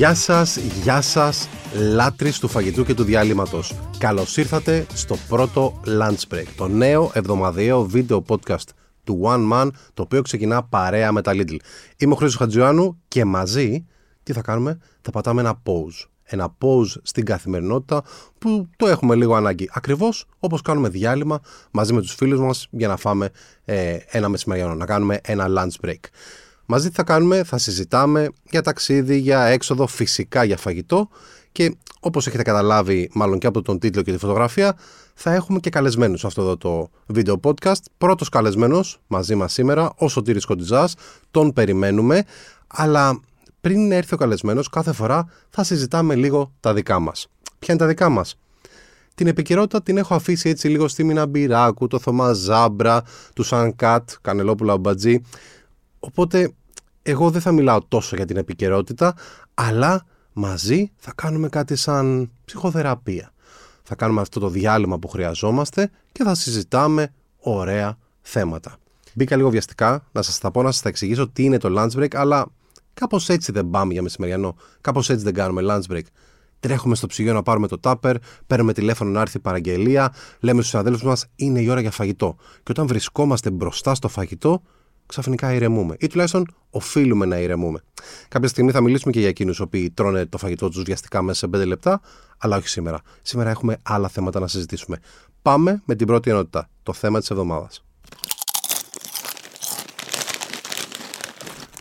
Γεια σας, γεια σας, λάτρεις του φαγητού και του διάλειμματος. Καλώς ήρθατε στο πρώτο Lunch Break, το νέο εβδομαδιαίο βίντεο podcast του One Man, το οποίο ξεκινά παρέα με τα Lidl. Είμαι ο Χρήστος Χατζιωάννου και μαζί, τι θα κάνουμε, θα πατάμε ένα pause. Ένα pause στην καθημερινότητα που το έχουμε λίγο ανάγκη. Ακριβώς όπως κάνουμε διάλειμμα μαζί με τους φίλους μας για να φάμε ε, ένα μεσημεριανό, να κάνουμε ένα lunch break. Μαζί τι θα κάνουμε, θα συζητάμε για ταξίδι, για έξοδο, φυσικά για φαγητό και όπως έχετε καταλάβει μάλλον και από τον τίτλο και τη φωτογραφία θα έχουμε και καλεσμένους σε αυτό εδώ το βίντεο podcast. Πρώτος καλεσμένος μαζί μας σήμερα, ο Σωτήρης Κοντιζάς, τον περιμένουμε, αλλά πριν έρθει ο καλεσμένος κάθε φορά θα συζητάμε λίγο τα δικά μας. Ποια είναι τα δικά μας; Την επικαιρότητα την έχω αφήσει έτσι λίγο στη Μίνα Μπυράκου, το Θωμά Ζάμπρα, του Σαν Κατ, Κανελόπουλα Μπατζή. Οπότε εγώ δεν θα μιλάω τόσο για την επικαιρότητα, αλλά μαζί θα κάνουμε κάτι σαν ψυχοθεραπεία. Θα κάνουμε αυτό το διάλειμμα που χρειαζόμαστε και θα συζητάμε ωραία θέματα. Μπήκα λίγο βιαστικά να σας τα πω, να σας τα εξηγήσω τι είναι το lunch break, αλλά κάπως έτσι δεν πάμε για μεσημεριανό, κάπως έτσι δεν κάνουμε lunch break. Τρέχουμε στο ψυγείο να πάρουμε το τάπερ, παίρνουμε τηλέφωνο να έρθει η παραγγελία, λέμε στους αδέλφου μας είναι η ώρα για φαγητό. Και όταν βρισκόμαστε μπροστά στο φαγητό, ξαφνικά ηρεμούμε. Ή τουλάχιστον οφείλουμε να ηρεμούμε. Κάποια στιγμή θα μιλήσουμε και για εκείνους οι οποίοι τρώνε το φαγητό τους βιαστικά μέσα σε 5 λεπτά, αλλά όχι σήμερα. Σήμερα έχουμε άλλα θέματα να συζητήσουμε. Πάμε με την πρώτη ενότητα, το θέμα της εβδομάδας.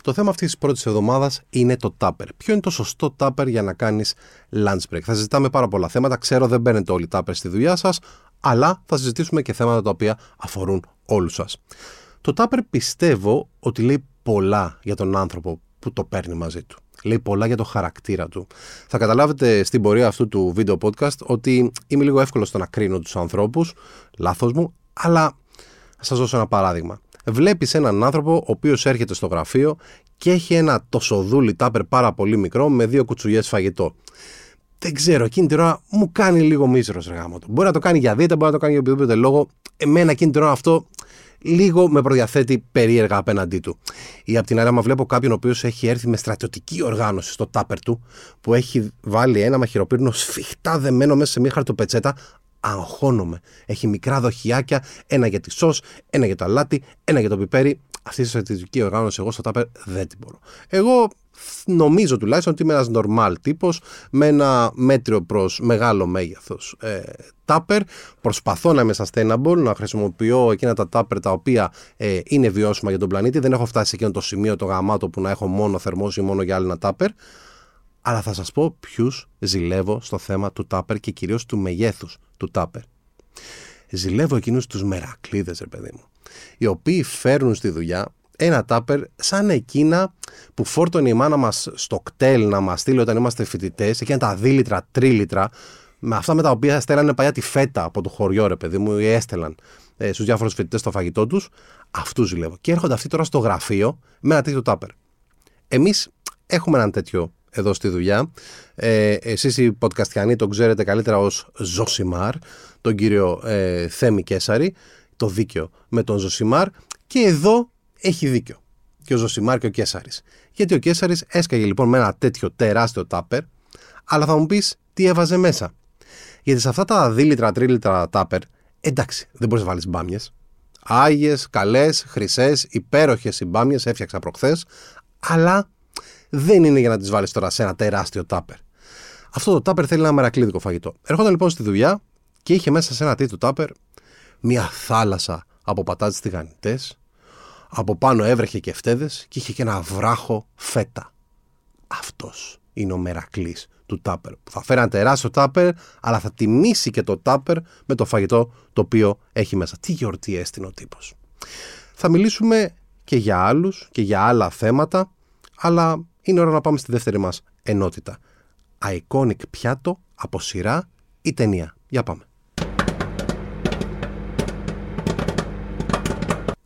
Το θέμα αυτής της πρώτης εβδομάδας είναι το tupper. Ποιο είναι το σωστό tupper για να κάνεις lunch break; Θα συζητάμε πάρα πολλά θέματα. Ξέρω δεν μπαίνετε όλοι tupper στη δουλειά σας, αλλά θα συζητήσουμε και θέματα τα οποία αφορούν όλους σας. Το Τάπερ πιστεύω ότι λέει πολλά για τον άνθρωπο που το παίρνει μαζί του. Λέει πολλά για το χαρακτήρα του. Θα καταλάβετε στην πορεία αυτού του βίντεο podcast ότι είμαι λίγο εύκολος στο να κρίνω τους ανθρώπους, λάθος μου, αλλά θα σας δώσω ένα παράδειγμα. Βλέπεις έναν άνθρωπο ο οποίος έρχεται στο γραφείο και έχει ένα τοσοδούλι τάπερ πάρα πολύ μικρό με δύο κουτσουλιέ φαγητό. Δεν ξέρω, εκείνη την ώρα μου κάνει λίγο μίσρο γάμο Μπορεί να το κάνει για δίαιτα, μπορεί να το κάνει για οποιοδήποτε λόγο. Εμένα εκείνη την ώρα αυτό λίγο με προδιαθέτει περίεργα απέναντί του. Ή απ' την άλλη, άμα βλέπω κάποιον ο οποίος έχει έρθει με στρατιωτική οργάνωση στο τάπερ του, που έχει βάλει ένα μαχαιροπύρνο σφιχτά δεμένο μέσα σε μια χαρτοπετσέτα, αγχώνομαι. Έχει μικρά δοχιάκια, ένα για τη σος, ένα για το αλάτι, ένα για το πιπέρι. Αυτή η στρατιωτική οργάνωση εγώ στο τάπερ δεν την μπορώ. Εγώ νομίζω τουλάχιστον ότι είμαι ένας normal τύπος με ένα μέτριο προς μεγάλο μέγεθος ε, τάπερ. Προσπαθώ να είμαι sustainable, να χρησιμοποιώ εκείνα τα τάπερ τα οποία ε, είναι βιώσιμα για τον πλανήτη. Δεν έχω φτάσει σε εκείνο το σημείο το γαμάτο που να έχω μόνο θερμό ή μόνο για άλλη ένα τάπερ. Αλλά θα σας πω ποιους ζηλεύω στο θέμα του τάπερ και κυρίως του μεγέθους του τάπερ. Ζηλεύω εκείνους τους μερακλείδες, ρε παιδί μου. Οι οποίοι φέρνουν στη δουλειά ένα τάπερ σαν εκείνα που φόρτωνε η μάνα μας στο κτέλ να μας στείλει όταν είμαστε φοιτητές, εκείνα τα δίλητρα, τρίλιτρα, με αυτά με τα οποία στέλνανε παλιά τη φέτα από το χωριό, ρε παιδί μου, ή έστελαν ε, στους διάφορους φοιτητές το φαγητό τους. Αυτούς ζηλεύω. Και έρχονται αυτοί τώρα στο γραφείο με ένα τέτοιο τάπερ. Εμείς έχουμε έναν τέτοιο εδώ στη δουλειά. Ε, εσείς οι podcastιανοί τον ξέρετε καλύτερα ως Ζωσιμάρ, τον κύριο ε, Θέμη Κέσαρη, το δίκαιο με τον Ζωσιμάρ και εδώ έχει δίκιο και ο Ζωσιμάρ και ο Κέσαρης. Γιατί ο Κέσαρης έσκαγε λοιπόν με ένα τέτοιο τεράστιο τάπερ, αλλά θα μου πεις τι έβαζε μέσα. Γιατί σε αυτά τα δίλιτρα, τρίλιτρα τάπερ, εντάξει, δεν μπορείς να βάλεις μπάμιες. Άγιες, καλές, χρυσές, υπέροχες οι μπάμιες, έφτιαξα προχθές, αλλά δεν είναι για να τις βάλεις τώρα σε ένα τεράστιο τάπερ. Αυτό το τάπερ θέλει ένα μερακλείδικο φαγητό. Έρχονταν λοιπόν στη δουλειά και είχε μέσα σε ένα τέτοιο τάπερ μια θάλασσα από πατάτες τηγανιτές, από πάνω έβρεχε και φτέδες και είχε και ένα βράχο φέτα. Αυτός είναι ο μερακλής του τάπερ. Που θα φέρει ένα τεράστιο τάπερ, αλλά θα τιμήσει και το τάπερ με το φαγητό το οποίο έχει μέσα. Τι γιορτή έστεινε ο τύπος. Θα μιλήσουμε και για άλλους και για άλλα θέματα, αλλά είναι ώρα να πάμε στη δεύτερη μας ενότητα. Iconic πιάτο από σειρά ή ταινία. Για πάμε.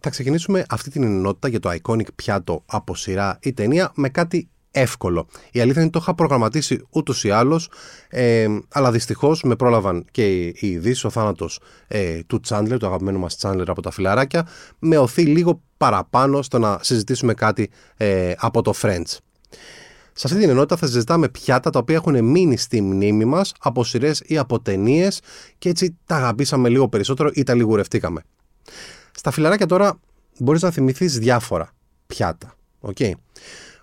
Θα ξεκινήσουμε αυτή την ενότητα για το iconic πιάτο από σειρά ή ταινία με κάτι εύκολο. Η αλήθεια είναι ότι το είχα προγραμματίσει ούτως ή άλλως, ε, αλλά δυστυχώς με πρόλαβαν και οι ειδήσεις, ο θάνατος ε, του Τσάντλερ, του αγαπημένου μας Τσάντλερ από τα φιλαράκια, με οθεί λίγο παραπάνω στο να συζητήσουμε κάτι ε, από το French. Σε αυτή την ενότητα θα συζητάμε πιάτα τα οποία έχουν μείνει στη μνήμη μας από σειρές ή από ταινίες και έτσι τα αγαπήσαμε λίγο περισσότερο ή τα λιγουρευτήκαμε. Στα φιλαράκια τώρα μπορείς να θυμηθείς διάφορα πιάτα. Okay.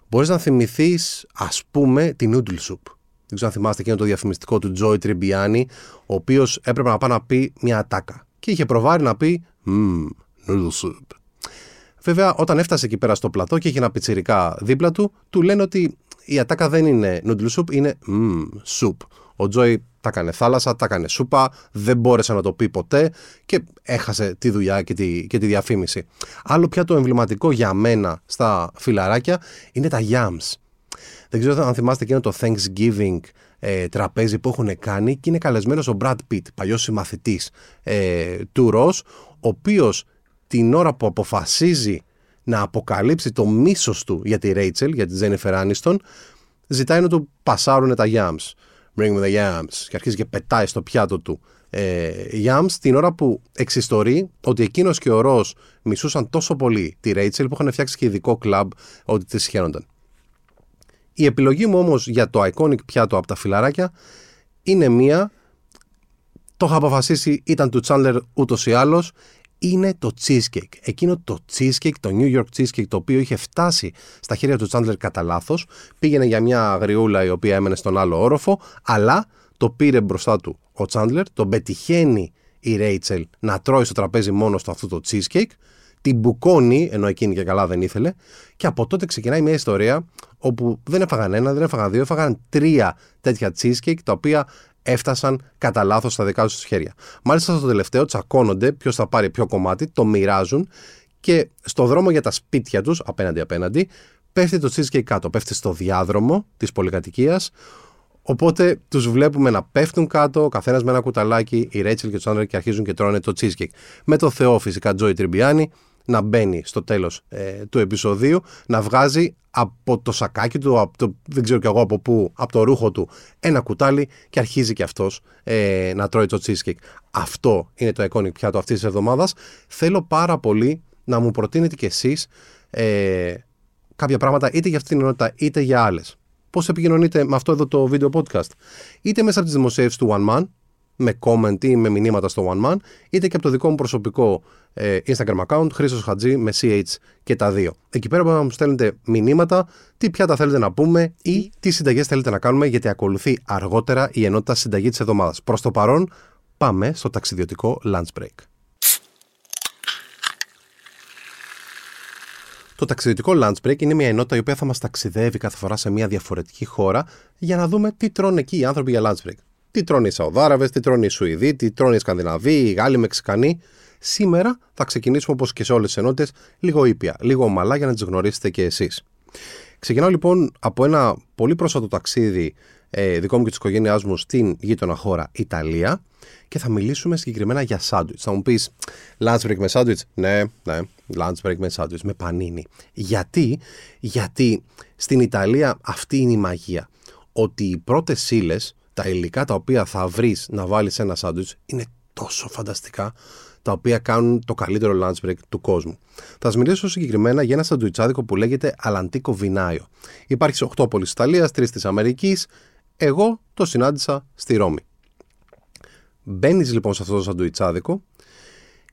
Μπορείς να θυμηθείς, ας πούμε, την noodle soup. Δεν ξέρω αν θυμάστε εκείνο το διαφημιστικό του Joy Tribbiani, ο οποίος έπρεπε να πάει να πει μια ατάκα. Και είχε προβάρει να πει Mmm, noodle soup. Βέβαια, όταν έφτασε εκεί πέρα στο πλατό και είχε ένα πιτσιρικά δίπλα του, του λένε ότι η ατάκα δεν είναι noodle soup, είναι mmm, soup. Ο Τζόι τα έκανε θάλασσα, τα έκανε σούπα, δεν μπόρεσε να το πει ποτέ και έχασε τη δουλειά και τη, και τη διαφήμιση. Άλλο πια το εμβληματικό για μένα στα φιλαράκια είναι τα yams. Δεν ξέρω αν θυμάστε εκείνο το Thanksgiving ε, τραπέζι που έχουν κάνει και είναι καλεσμένος ο Brad Pitt, παλιός συμμαθητής ε, του Ross, ο οποίος την ώρα που αποφασίζει να αποκαλύψει το μίσος του για τη Rachel, για τη Jennifer Aniston, ζητάει να του πασάρουν τα yams. Bring me the yams. Και αρχίζει και πετάει στο πιάτο του ε, yams την ώρα που εξιστορεί ότι εκείνος και ο Ρος μισούσαν τόσο πολύ τη Rachel που είχαν φτιάξει και ειδικό κλαμπ ότι της χαίρονταν. Η επιλογή μου όμως για το iconic πιάτο από τα φιλαράκια είναι μία το είχα αποφασίσει, ήταν του Chandler ούτως ή άλλως είναι το cheesecake. Εκείνο το cheesecake, το New York cheesecake, το οποίο είχε φτάσει στα χέρια του Chandler κατά λάθος, πήγαινε για μια αγριούλα η οποία έμενε στον άλλο όροφο, αλλά το πήρε μπροστά του ο Chandler, τον πετυχαίνει η Rachel να τρώει στο τραπέζι μόνος στο αυτό το cheesecake, την μπουκώνει, ενώ εκείνη και καλά δεν ήθελε, και από τότε ξεκινάει μια ιστορία όπου δεν έφαγαν ένα, δεν έφαγαν δύο, έφαγαν τρία τέτοια cheesecake, τα οποία έφτασαν κατά λάθος στα δικά τους χέρια. Μάλιστα στο τελευταίο τσακώνονται ποιος θα πάρει ποιο κομμάτι, το μοιράζουν και στο δρόμο για τα σπίτια τους, απέναντι απέναντι, πέφτει το cheesecake κάτω. Πέφτει στο διάδρομο της πολυκατοικίας. Οπότε τους βλέπουμε να πέφτουν κάτω, ο καθένας με ένα κουταλάκι, η Ρέτσελ και ο Τσάντρε και αρχίζουν και τρώνε το cheesecake. Με το Θεό φυσικά Τζόι Τριμπιάνι να μπαίνει στο τέλος ε, του επεισοδίου, να βγάζει από το σακάκι του, από το, δεν ξέρω κι εγώ από πού, από το ρούχο του, ένα κουτάλι και αρχίζει και αυτός ε, να τρώει το cheesecake. Αυτό είναι το iconic πιάτο αυτής της εβδομάδας. Θέλω πάρα πολύ να μου προτείνετε κι εσείς ε, κάποια πράγματα είτε για αυτήν την ενότητα είτε για άλλες. Πώς επικοινωνείτε με αυτό εδώ το βίντεο podcast; Είτε μέσα από τις δημοσίευσεις του One Man, με comment ή με μηνύματα στο One Man, είτε και από το δικό μου προσωπικό ε, Instagram account, Χρήστος Χατζή με CH και τα δύο. Εκεί πέρα μπορείτε να μου στέλνετε μηνύματα, τι πιάτα θέλετε να πούμε ή τι συνταγές θέλετε να κάνουμε, γιατί ακολουθεί αργότερα η ενότητα συνταγή της εβδομάδας. Προς το παρόν, πάμε στο ταξιδιωτικό lunch break. Το ταξιδιωτικό lunch break είναι μια ενότητα η οποία θα μας ταξιδεύει κάθε φορά σε μια διαφορετική χώρα για να δούμε τι τρώνε εκεί οι άνθρωποι για lunch break. Τι τρώνε οι Σαουδάραβες, τι τρώνε οι Σουηδοί, τι τρώνε οι Σκανδιναβοί, οι Γάλλοι, οι Μεξικανοί. Σήμερα θα ξεκινήσουμε όπως και σε όλες τις ενότητες, λίγο ήπια, λίγο ομαλά για να τις γνωρίσετε και εσείς. Ξεκινάω λοιπόν από ένα πολύ πρόσφατο ταξίδι ε, δικό μου και της οικογένειάς μου στην γείτονα χώρα Ιταλία και θα μιλήσουμε συγκεκριμένα για σάντουιτς. Θα μου πεις lunch break με σάντουιτς. Ναι, ναι, lunch break με σάντουιτς, με πανίνι. Γιατί, γιατί στην Ιταλία αυτή είναι η μαγεία. Ότι οι πρώτες ύλες τα υλικά τα οποία θα βρεις να βάλεις ένα σάντουιτς είναι τόσο φανταστικά τα οποία κάνουν το καλύτερο lunch break του κόσμου. Θα σας μιλήσω συγκεκριμένα για ένα σαντουιτσάδικο που λέγεται Αλαντίκο Βινάιο. Υπάρχει σε 8 πόλεις Ιταλίας, 3 της Αμερικής. Εγώ το συνάντησα στη Ρώμη. Μπαίνεις λοιπόν σε αυτό το σαντουιτσάδικο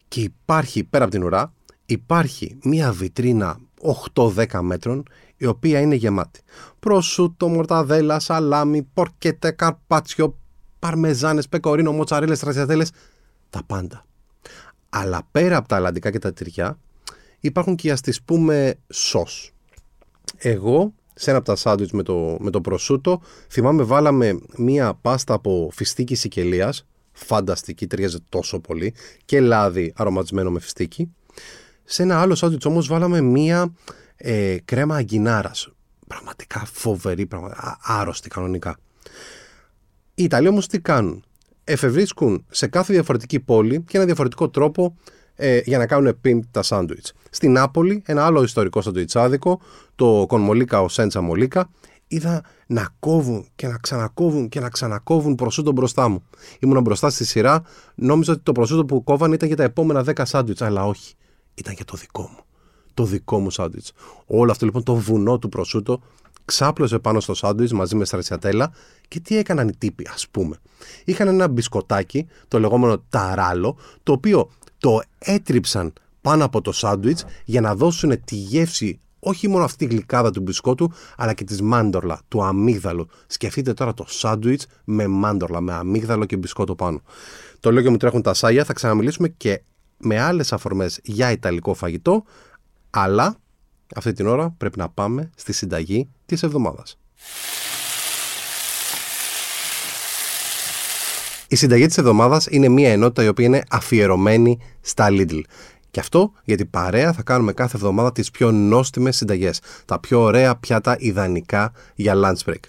και υπάρχει πέρα από την ουρά, υπάρχει μία βιτρίνα 8-10 μέτρων η οποία είναι γεμάτη. Προσούτο, μορταδέλα, σαλάμι, πορκέτε, καρπάτσιο, παρμεζάνες, πεκορίνο, μοτσαρέλε, τρασιατέλες. Τα πάντα. Αλλά πέρα από τα αλλαντικά και τα τυριά, υπάρχουν και α τις πούμε σο. Εγώ, σε ένα από τα σάντουιτς με το, με το προσούτο, θυμάμαι βάλαμε μία πάστα από φιστίκι σικελίας, φανταστική, ταιριάζει τόσο πολύ, και λάδι αρωματισμένο με φιστίκι. Σε ένα άλλο σάντουιτς όμως βάλαμε μία ε, κρέμα αγκινάρας. Πραγματικά φοβερή, πραγματικά, άρρωστη κανονικά. Οι Ιταλοί όμως τι κάνουν; Εφευρίσκουν σε κάθε διαφορετική πόλη και ένα διαφορετικό τρόπο ε, για να κάνουν πιμ τα σάντουιτς. Στην Νάπολη, ένα άλλο ιστορικό σαντουιτσάδικο, το κονμολίκα ο Σέντσα Μολίκα, είδα να κόβουν και να ξανακόβουν και να ξανακόβουν προσούτο μπροστά μου. Ήμουν μπροστά στη σειρά, νόμιζα ότι το προσούτο που κόβαν ήταν για τα επόμενα 10 σάντουιτς, αλλά όχι. Ήταν για το δικό μου το δικό μου σάντουιτς. Όλο αυτό λοιπόν το βουνό του προσούτο ξάπλωσε πάνω στο σάντουιτς μαζί με στρατσιατέλα και τι έκαναν οι τύποι, ας πούμε. Είχαν ένα μπισκοτάκι, το λεγόμενο ταράλο, το οποίο το έτριψαν πάνω από το σάντουιτς για να δώσουν τη γεύση όχι μόνο αυτή τη γλυκάδα του μπισκότου, αλλά και της μάντορλα, του αμύγδαλου. Σκεφτείτε τώρα το σάντουιτς με μάντορλα, με αμύγδαλο και μπισκότο πάνω. Το λέω και μου τρέχουν τα σάγια, θα ξαναμιλήσουμε και με άλλες αφορμές για ιταλικό φαγητό, αλλά αυτή την ώρα πρέπει να πάμε στη συνταγή της εβδομάδας. Η συνταγή της εβδομάδας είναι μια ενότητα η οποία είναι αφιερωμένη στα Lidl. Και αυτό γιατί παρέα θα κάνουμε κάθε εβδομάδα τις πιο νόστιμες συνταγές, τα πιο ωραία πιάτα ιδανικά για lunch break.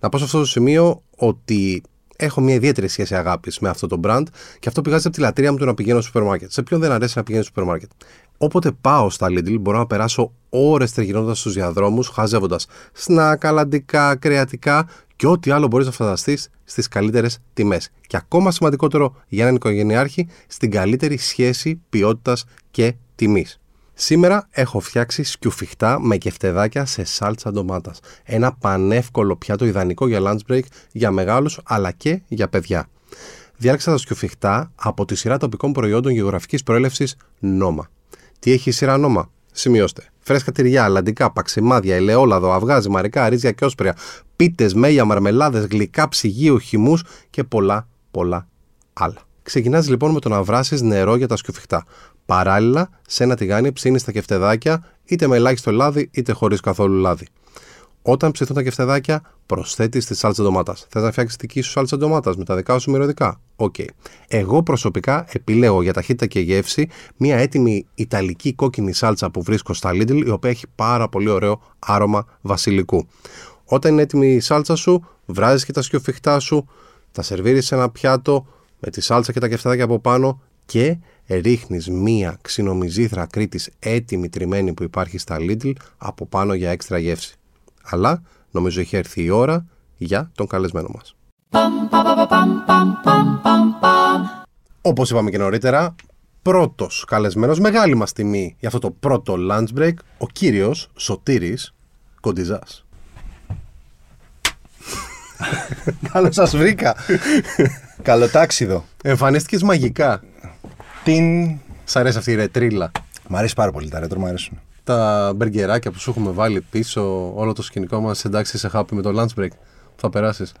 Να πω σε αυτό το σημείο ότι έχω μια ιδιαίτερη σχέση αγάπης με αυτό το brand και αυτό πηγάζει από τη λατρεία μου του να πηγαίνω στο σούπερ μάρκετ. Σε ποιον δεν αρέσει να πηγαίνει στο σούπερ μάρκετ; Όποτε πάω στα Lidl, μπορώ να περάσω ώρες τριγυρνώντα στους διαδρόμους, χάζευοντας σνακ, αλαντικά, κρεατικά και ό,τι άλλο μπορείς να φανταστείς στις καλύτερες τιμές. Και ακόμα σημαντικότερο για έναν οικογενειάρχη, στην καλύτερη σχέση ποιότητας και τιμής. Σήμερα έχω φτιάξει σκιουφιχτά με κεφτεδάκια σε σάλτσα ντομάτας. Ένα πανεύκολο πιάτο ιδανικό για lunch break για μεγάλους αλλά και για παιδιά. Διάλεξα τα σκιουφιχτά από τη σειρά τοπικών προϊόντων γεωγραφικής προέλευσης Νόμα. Τι έχει η σειρά Νόμα, σημειώστε. Φρέσκα τυριά, λαντικά, παξιμάδια, ελαιόλαδο, αυγά, ζυμαρικά, ρύζια και όσπρια, πίτες, μέλια, μαρμελάδες, γλυκά, ψυγείο, χυμούς και πολλά πολλά άλλα. Ξεκινάς λοιπόν με το να βράσεις νερό για τα σκιουφιχτά. Παράλληλα, σε ένα τηγάνι ψήνεις τα κεφτεδάκια είτε με ελάχιστο λάδι είτε χωρίς καθόλου λάδι. Όταν ψηθούν τα κεφτεδάκια, προσθέτεις τη σάλτσα ντομάτας. Θες να φτιάξεις δική σου σάλτσα ντομάτας με τα δικά σου μυρωδικά. Οκ. Okay. Εγώ προσωπικά επιλέγω για ταχύτητα και γεύση μια έτοιμη ιταλική κόκκινη σάλτσα που βρίσκω στα Lidl, η οποία έχει πάρα πολύ ωραίο άρωμα βασιλικού. Όταν είναι έτοιμη η σάλτσα σου, βράζεις και τα σκιουφιχτά σου, τα σερβίρεις σε ένα πιάτο με τη σάλτσα και τα κεφτεδάκια από πάνω και ρίχνεις μία ξινομιζήθρα Κρήτης έτοιμη τριμμένη που υπάρχει στα Lidl από πάνω για έξτρα γεύση. Αλλά νομίζω έχει έρθει η ώρα για τον καλεσμένο μας. Όπως είπαμε και νωρίτερα, πρώτος καλεσμένος, μεγάλη μας τιμή για αυτό το πρώτο lunch break, ο κύριος Σωτήρης Κοντιζάς. Καλώς σας βρήκα. Καλοτάξιδο. Εμφανίστηκες μαγικά. Την... Σ' αρέσει αυτή η ρετρίλα. Μ' αρέσει πάρα πολύ, τα ρέτρο μου αρέσουν. Τα μπεργκεράκια που σου έχουμε βάλει πίσω, όλο το σκηνικό μας εντάξει σε χάπη με το lunch break. Θα περάσεις.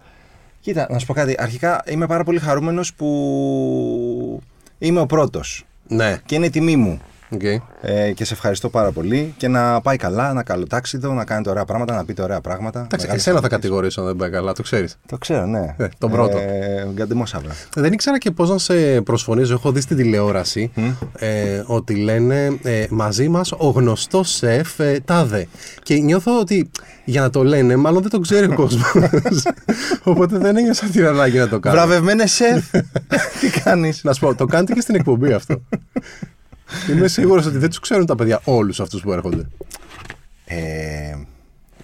Κοίτα, να σου πω κάτι. Αρχικά είμαι πάρα πολύ χαρούμενος που είμαι ο πρώτος. Ναι. Και είναι τιμή μου. Okay. Ε, και σε ευχαριστώ πάρα πολύ. Και να πάει καλά, να καλοτάξιδο, να κάνετε ωραία πράγματα, να πείτε ωραία πράγματα. Εντάξει, Μεγάλες εσένα θα επιτυχίες. κατηγορήσω αν δεν πάει καλά, το ξέρεις. Το ξέρω, ναι. Ε, τον πρώτο. Ε, Γκαντεμό σαύρα. Δεν ήξερα και πώς να σε προσφωνήσω. Έχω δει στην τηλεόραση ε, ότι λένε ε, μαζί μας ο γνωστός σεφ ε, τάδε. Και νιώθω ότι για να το λένε, μάλλον δεν το ξέρει ο κόσμος. Οπότε δεν ένιωσα την ανάγκη να το κάνω. Βραβευμένες σεφ. Τι κάνεις; Να σου πω, το κάνετε και στην εκπομπή αυτό. Είμαι σίγουρος ότι δεν τους ξέρουν τα παιδιά όλους αυτούς που έρχονται. Ε,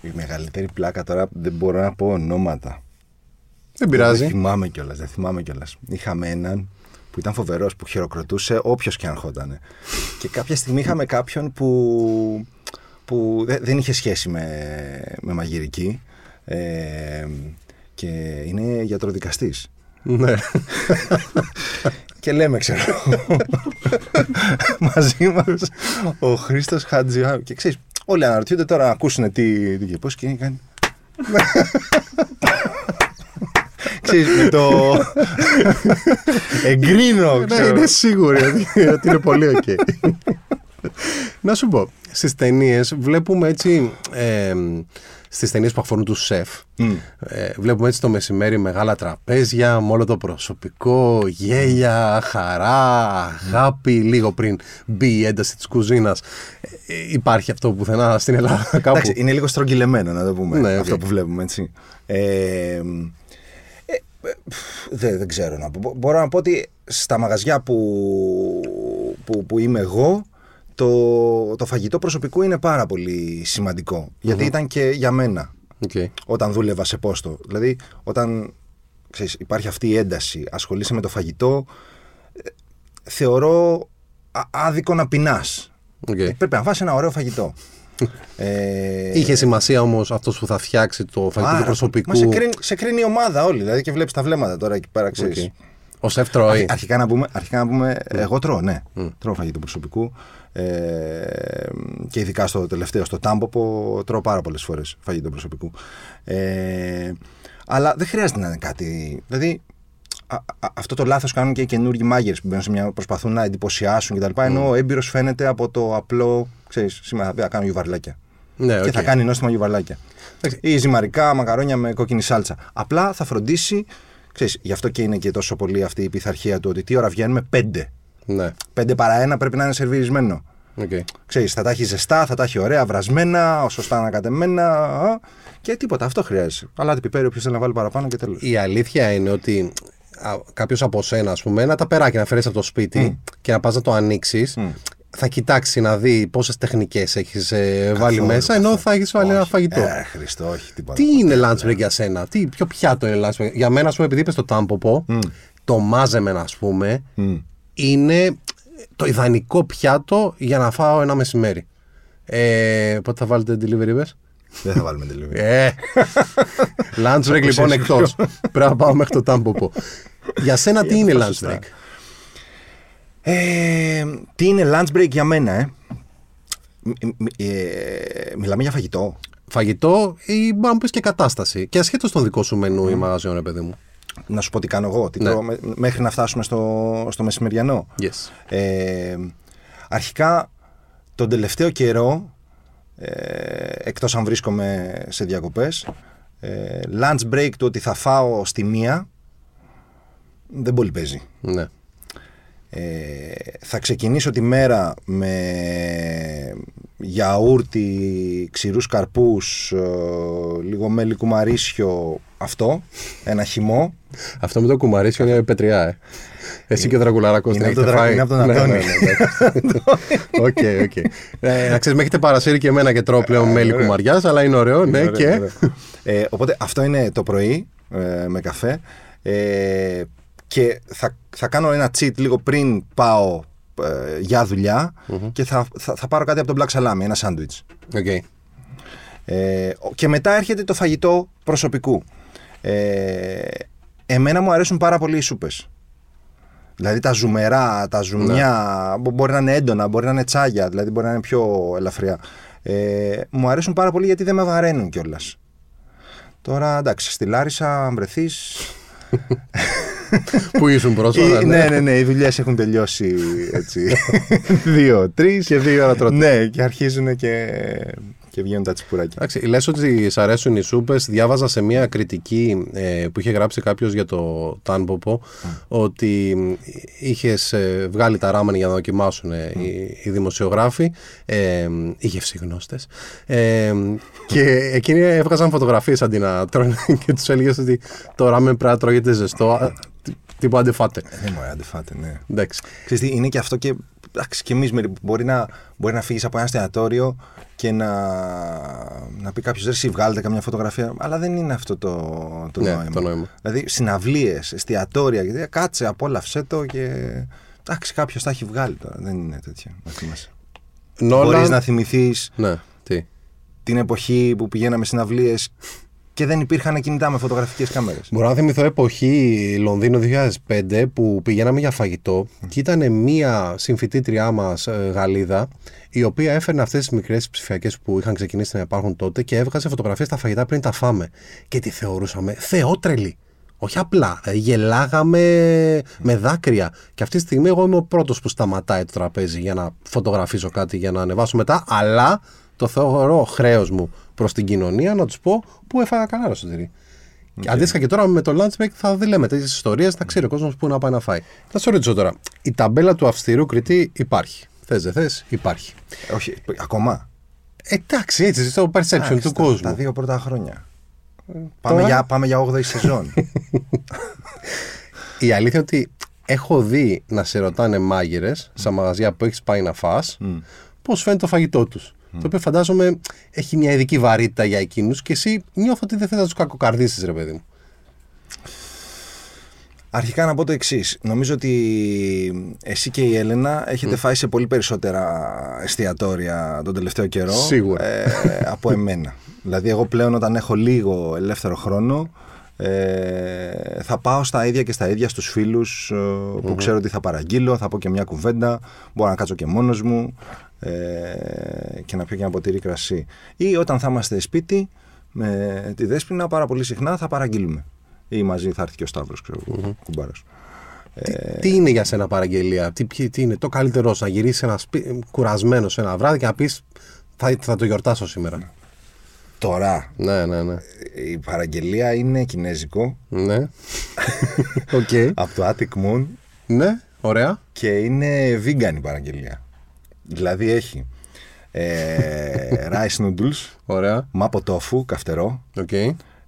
η μεγαλύτερη πλάκα τώρα δεν μπορώ να πω ονόματα. Δεν Δεν πειράζει. θυμάμαι κιόλας. Δεν θυμάμαι κιόλας. Είχαμε έναν που ήταν φοβερός, που χειροκροτούσε όποιος και αν ερχόταν. και κάποια στιγμή είχαμε κάποιον που, που δε- δεν είχε σχέση με, με μαγειρική. Ε, και είναι γιατροδικαστής. Ναι. Και λέμε, ξέρω. μαζί μας ο Χρήστος Χατζιά. Και ξέρεις, όλοι αναρωτιούνται τώρα να ακούσουν τι, τι και πώς και κάνει. Ξέρεις, με το εγκρίνω, Ναι, ξέρω. είναι σίγουρη ότι- ότι είναι πολύ οκ. Να σου πω, στις ταινίες βλέπουμε έτσι. Ε, στις ταινίες που αφορούν τους σεφ, Μμ. ε, βλέπουμε έτσι το μεσημέρι μεγάλα τραπέζια με όλο το προσωπικό, γέλια, χαρά, αγάπη, λίγο πριν μπει η ένταση της κουζίνας. υπάρχει αυτό πουθενά στην Ελλάδα κάπου. Εντάξει, είναι λίγο στρογγυλεμένο να το πούμε Ναι, οκ. αυτό που βλέπουμε, έτσι. Ε, ε, ε, πφ, δεν, δεν ξέρω να πω. Μπο- Μπορώ να πω ότι στα μαγαζιά που, που, που είμαι εγώ, το, το φαγητό προσωπικού είναι πάρα πολύ σημαντικό. Γιατί ήταν και για μένα Οκ. όταν δούλευα σε πόστο. Δηλαδή, όταν ξέρεις, υπάρχει αυτή η ένταση, ασχολείσαι με το φαγητό, ε, θεωρώ α- άδικο να πεινάς. Οκ. Ε, Πρέπει να φας ένα ωραίο φαγητό. Ε, Είχε σημασία όμως αυτός που θα φτιάξει το φαγητό άρα, του προσωπικού. Μα σε κρίνει, σε κρίνει η ομάδα όλη. Δηλαδή και βλέπεις τα βλέμματα τώρα εκεί πέρα, ξέρεις. Ο σεφ τρώει. Αρχικά να πούμε, αρχικά να πούμε εγώ τρώω, ναι. Τρώω φαγητό προσωπικού. Ε, και ειδικά στο τελευταίο, στο Τάμποπο, τρώω πάρα πολλές φορές φαγητό προσωπικού. Ε, αλλά δεν χρειάζεται να είναι κάτι. Δηλαδή, α, α, αυτό το λάθος κάνουν και οι καινούργιοι μάγειρες που μπαίνουν σε μια. προσπαθούν να εντυπωσιάσουν κτλ. Ενώ ο έμπειρος φαίνεται από το απλό. ξέρεις, σήμερα θα κάνω γιουβαρλάκια. Ναι, Και οκ. θα κάνει νόστιμα γιουβαρλάκια. Ή ζυμαρικά μακαρόνια με κόκκινη σάλτσα. Απλά θα φροντίσει. Ξέρεις, γι' αυτό και είναι και τόσο πολύ αυτή η πειθαρχία του ότι τι ώρα βγαίνουμε, πέντε. Ναι, Πέντε παρά ένα πρέπει να είναι σερβιρισμένο. οκ. Ξέρεις, θα τα έχει ζεστά, θα τα έχει ωραία, βρασμένα, σωστά ανακατεμένα. α, Και τίποτα, αυτό χρειάζεται. Αλλά πιπέρι, όποιος θέλει να βάλει παραπάνω και τέλος. Η αλήθεια είναι ότι κάποιος από σένα, ας πούμε, ένα ταπεράκι να φέρεις από το σπίτι και να πας να το ανοίξεις, θα κοιτάξει να δει πόσες τεχνικές έχεις βάλει μέσα, ενώ θα έχεις βάλει ένα φαγητό. Ε, Χριστό, όχι τίποτα. Τι είναι lunch break για σένα, τι, ποιο πιάτο είναι lunch break. Για μένα, ας πούμε, επειδή είπες το τάμποπο, το μάζεμεν, ας πούμε, είναι το ιδανικό πιάτο για να φάω ένα μεσημέρι. Ε, πότε θα βάλετε delivery, είπες; Δεν θα βάλουμε delivery. Ε, lunch break λοιπόν εκτός. Πρέπει να πάω μέχρι το τάμποπο. Για σένα τι είναι lunch σωστά. break; Ε, τι είναι lunch break για μένα, ε; Μ- μ- ε, μιλάμε για φαγητό. Φαγητό ή μπορεί να πεις και κατάσταση. Και ασχέτως τον δικό σου μενού ή μαγαζιόν, ρε παιδί μου. Να σου πω τι κάνω εγώ, τι Ναι. τρώω με- μέχρι να φτάσουμε στο, στο μεσημεριανό. Yes. Ε, αρχικά, τον τελευταίο καιρό, ε, εκτός αν βρίσκομαι σε διακοπές, ε, lunch break του ότι θα φάω στη μία, δεν πολύ παίζει. Ναι. Ε, θα ξεκινήσω τη μέρα με γιαούρτι, ξηρούς καρπούς, ε, λίγο μέλι κουμαρίσιο, αυτό, ένα χυμό. Αυτό με το κουμαρίσιο είναι πετριά, ε. Εσύ και ο Δρακουλαράκος Είναι την από έχετε τον Δρα- φάει; είναι από τον Ναι, Αντώνη. ναι, ναι, εντάξει. Οκ, οκ. Ε, Να ξέρεις, με έχετε παρασύρει και εμένα και τρώω πλέον μέλι κουμαριάς, αλλά είναι ωραίο, ναι, Ωραία, και. ωραία. Ε, οπότε αυτό είναι το πρωί ε, με καφέ. Ε, και θα, θα κάνω ένα cheat λίγο πριν πάω ε, για δουλειά και θα, θα, θα πάρω κάτι από τον Black Salami, ένα σάντουιτς. Οκ. Ε, και μετά έρχεται το φαγητό προσωπικού. Ε, εμένα μου αρέσουν πάρα πολύ οι σούπες. Δηλαδή τα ζουμερά, τα ζουμιά, μπο- μπορεί να είναι έντονα, μπορεί να είναι τσάγια, δηλαδή μπορεί να είναι πιο ελαφριά. Ε, μου αρέσουν πάρα πολύ γιατί δεν με βαραίνουν κιόλας. Τώρα εντάξει, στη Λάρισα, αν βρεθείς. Πού ήσουν πρόσφατα, ναι, ναι, ναι, οι δουλειές έχουν τελειώσει έτσι. δύο, τρεις. Και δύο ώρα τρώτε. Ναι, και αρχίζουν και, και βγαίνουν τα τσιπουράκια. Εντάξει, λες ότι σ' αρέσουν οι σούπες. Διάβαζα σε μια κριτική ε, που είχε γράψει κάποιος για το Τάνποπο ότι είχες βγάλει τα ράμεν για να δοκιμάσουν ε, οι, οι δημοσιογράφοι, ε, οι γευσιγνώστες, ε, και εκείνοι έβγαζαν φωτογραφίες αντί να τρώνε και τους έλεγες ότι το ράμεν πρέπει να τρώγεται ζεστό, α, τι- τίποτα αν δεν φάτε. Ε, μου αντιφάτε, ναι. Εντάξει. Ξέρεις τι, είναι και αυτό και, εντάξει, και εμείς μερι- μπορεί να, μπορεί να φύγεις από ένα εστιατόριο και να, να πει κάποιος ρε εσύ βγάλετε καμιά φωτογραφία αλλά δεν είναι αυτό το, το, Ναι, νόημα. το νόημα. δηλαδή συναυλίες, εστιατόρια και- κάτσε απόλαυσέ το και εντάξει κάποιος τα έχει βγάλει τώρα δεν είναι τέτοια να θυμάσαι Νόλαν- μπορείς να θυμηθείς Ναι, τι; την εποχή που πηγαίναμε συναυλίες και δεν υπήρχαν κινητά με φωτογραφικές κάμερες Μπορώ να θυμηθώ εποχή Λονδίνο 2005 που πηγαίναμε για φαγητό και ήταν μία συμφοιτήτριά μας Γαλλίδα η οποία έφερνε αυτές τις μικρές ψηφιακές που είχαν ξεκινήσει να υπάρχουν τότε και έβγαζε φωτογραφίες στα φαγητά πριν τα φάμε. Και τη θεωρούσαμε θεότρελη. Όχι απλά. Δηλαδή, γελάγαμε με δάκρυα. Και αυτή τη στιγμή εγώ είμαι ο πρώτος που σταματάει το τραπέζι για να φωτογραφίσω κάτι για να ανεβάσω μετά. Αλλά το θεωρώ χρέος μου προς την κοινωνία να τους πω που έφαγα καλά ρε Σωτήρη. Και Αντίστοιχα και τώρα με το lunch break θα δει λέμε τέτοιες ιστορίες, θα ξέρει ο κόσμος πού να πάει να φάει. Θα σου ρωτήσω τώρα, η ταμπέλα του αυστηρού κριτή υπάρχει; Θες, δεν θες, υπάρχει. όχι, ακόμα Εντάξει, έτσι, στο perception Εντάξει, του τα- κόσμου. τα δύο πρώτα χρόνια πάμε, τώρα- για, πάμε για 8η σεζόν Η αλήθεια είναι ότι έχω δει να σε ρωτάνε μάγειρες σε μαγαζιά που έχεις πάει να φας πώς φαίνεται το φαγητό τους. Το οποίο φαντάζομαι έχει μια ειδική βαρύτητα για εκείνους και εσύ νιώθω ότι δεν θες να τους κακοκαρδίσεις, ρε παιδί μου. Αρχικά να πω το εξής. Νομίζω ότι εσύ και η Έλενα έχετε φάει σε πολύ περισσότερα εστιατόρια τον τελευταίο καιρό Σίγουρα. ε, από εμένα. δηλαδή, εγώ πλέον όταν έχω λίγο ελεύθερο χρόνο, ε, θα πάω στα ίδια και στα ίδια στους φίλους ε, που ξέρω ότι θα παραγγείλω, θα πω και μια κουβέντα, μπορώ να κάτσω και μόνος μου ε, και να πιω και ένα ποτήρι κρασί. Ή όταν θα είμαστε σπίτι με τη Δέσποινα πάρα πολύ συχνά θα παραγγείλουμε. Ή μαζί θα έρθει και ο Σταύρος, ξέρω, mm κουμπάρος. Τι, τι είναι για σένα παραγγελία, τι, ποιοι- τι είναι το καλύτερό σου να γυρίσεις ένα σπί... κουρασμένο ένα βράδυ και να πεις θα, θα το γιορτάσω σήμερα. Τώρα Ναι, ναι, ναι. η παραγγελία είναι κινέζικο Ναι. Οκέι. από το Attic Moon Ναι, ωραία. και είναι vegan η παραγγελία. Δηλαδή έχει ε, rice noodles, Ωραία. μάπο τόφου, καυτερό, Οκέι.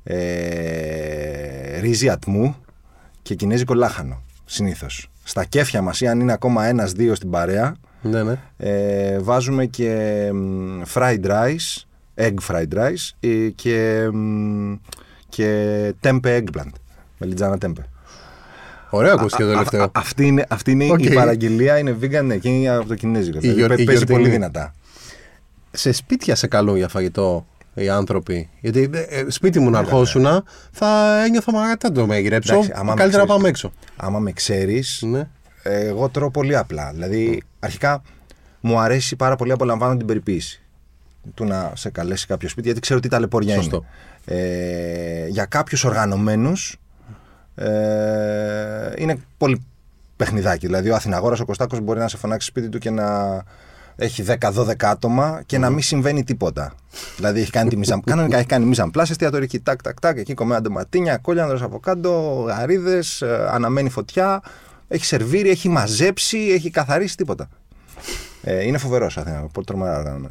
ε, ρύζι ατμού και κινέζικο λάχανο. Συνήθως. Στα κέφια μας, ή αν είναι ακόμα ένα-δύο στην παρέα, Ναι, ναι. ε, βάζουμε και μ, fried rice, egg fried rice ε, και, μ, και tempeh eggplant. Μελιτζάνα tempeh. Ωραίο ακούστηκε το Α- τελευταίο. α- αυτή είναι, αυτή είναι Οκ. η παραγγελία, είναι vegan ναι, και είναι από το κινέζικο. Δηλαδή, γιορ- παί- η παίζει γιορτινή. πολύ δυνατά. Σε σπίτια σε καλούν για φαγητό οι άνθρωποι. Γιατί ε, σπίτι μου να ερχόσουν θα ένιωθα μα δεν το με γυρέψω. Εντάξει, άμα με Καλύτερα να ξέρεις- πάμε έξω. Άμα με ξέρεις, Ναι. εγώ τρώω πολύ απλά. Δηλαδή, αρχικά μου αρέσει πάρα πολύ, απολαμβάνω την περιποίηση. Του να σε καλέσει κάποιο σπίτι, γιατί ξέρω τι ταλαιπωριά Σωστό. είναι. Ε, για κάποιους οργανωμένους ε, είναι πολύ παιχνιδάκι. Δηλαδή, ο Αθηναγόρας ο Κωστάκος μπορεί να σε φωνάξει σπίτι του και να έχει 10-12 άτομα και να μην συμβαίνει τίποτα. δηλαδή, έχει κάνει τη μιζαν... κανονικά έχει κάνει μίζαν πλάσ, εστιατορική τάκ, τάκ, τάκ, εκεί κομμένα ντοματίνια, κόλιανδρο από κάτω, γαρίδες, αναμένει φωτιά. Έχει σερβίρει, έχει μαζέψει, έχει καθαρίσει τίποτα. Ε, είναι φοβερός Αθήνα, πολύ τρομερά οργανωμένο.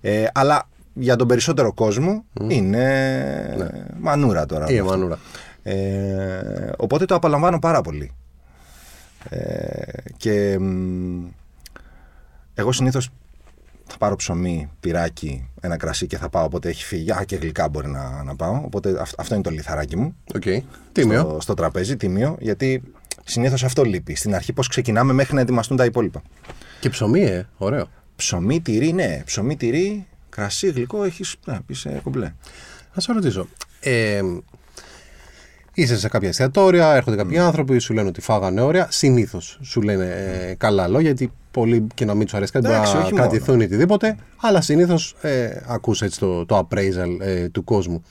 Ε, αλλά για τον περισσότερο κόσμο είναι μανούρα τώρα. Είναι όλο αυτό. Μανούρα. Ε, οπότε το απολαμβάνω πάρα πολύ. Ε, και μ, εγώ συνήθως θα πάρω ψωμί, πυράκι, ένα κρασί και θα πάω. Οπότε έχει φύγει. Α, και γλυκά μπορεί να, να πάω. Οπότε αυ- αυτό είναι το λιθαράκι μου Οκ. Τίμιο. στο, στο τραπέζι, τίμιο. Γιατί συνήθως αυτό λείπει. Στην αρχή, πώς ξεκινάμε μέχρι να ετοιμαστούν τα υπόλοιπα. Και ψωμί, ε. Ωραίο. Ψωμί, τυρί, ναι. Ψωμί, τυρί, κρασί, γλυκό, έχεις. Ναι, πεις ε, κομπλέ. Να σε ρωτήσω. Ε, είσαι σε κάποια εστιατόρια, έρχονται κάποιοι άνθρωποι, σου λένε ότι φάγανε ωραία. Συνήθως σου λένε ε, καλά λόγια, γιατί πολλοί και να μην τους αρέσει κάτι μπορεί Εντάξει, να όχι κρατηθούν ή οτιδήποτε. Αλλά συνήθως ε, ακούς έτσι το, το appraisal ε, του κόσμου.